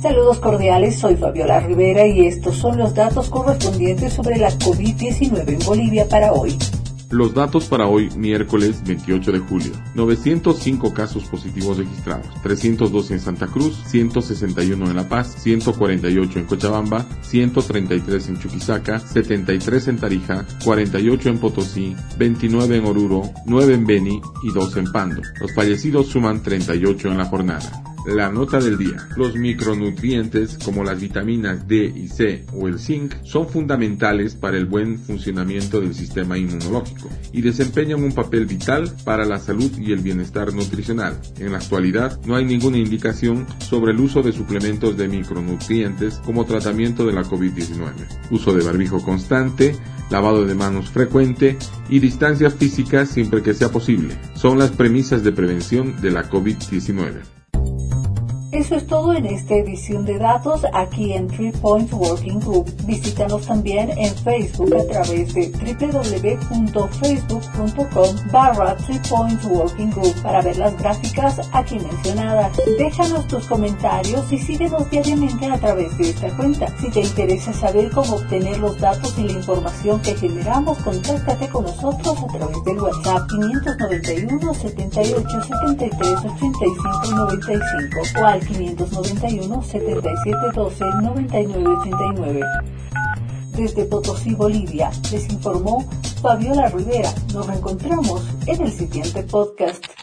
Saludos cordiales, soy Fabiola Rivera y estos son los datos correspondientes sobre la COVID-19 en Bolivia para hoy. Los datos para hoy, miércoles 28 de julio. 905 casos positivos registrados, 302 en Santa Cruz, 161 en La Paz, 148 en Cochabamba, 133 en Chuquisaca, 73 en Tarija, 48 en Potosí, 29 en Oruro, 9 en Beni y 2 en Pando. Los fallecidos suman 38 en la jornada. La nota del día. Los micronutrientes como las vitaminas D y C o el zinc son fundamentales para el buen funcionamiento del sistema inmunológico y desempeñan un papel vital para la salud y el bienestar nutricional. En la actualidad no hay ninguna indicación sobre el uso de suplementos de micronutrientes como tratamiento de la COVID-19. Uso de barbijo constante, lavado de manos frecuente y distancia física siempre que sea posible. Son las premisas de prevención de la COVID-19. Eso es todo en esta edición de datos aquí en Three Points Working Group. Visítanos también en Facebook a través de www.facebook.com barra Three Working Group para ver las gráficas aquí mencionadas. Déjanos tus comentarios y síguenos diariamente a través de esta cuenta. Si te interesa saber cómo obtener los datos y la información que generamos, contáctate con nosotros a través del WhatsApp 591 78 73 85 95 o al 591 7712 9989. Desde Potosí, Bolivia, les informó Fabiola Rivera. Nos reencontramos en el siguiente podcast.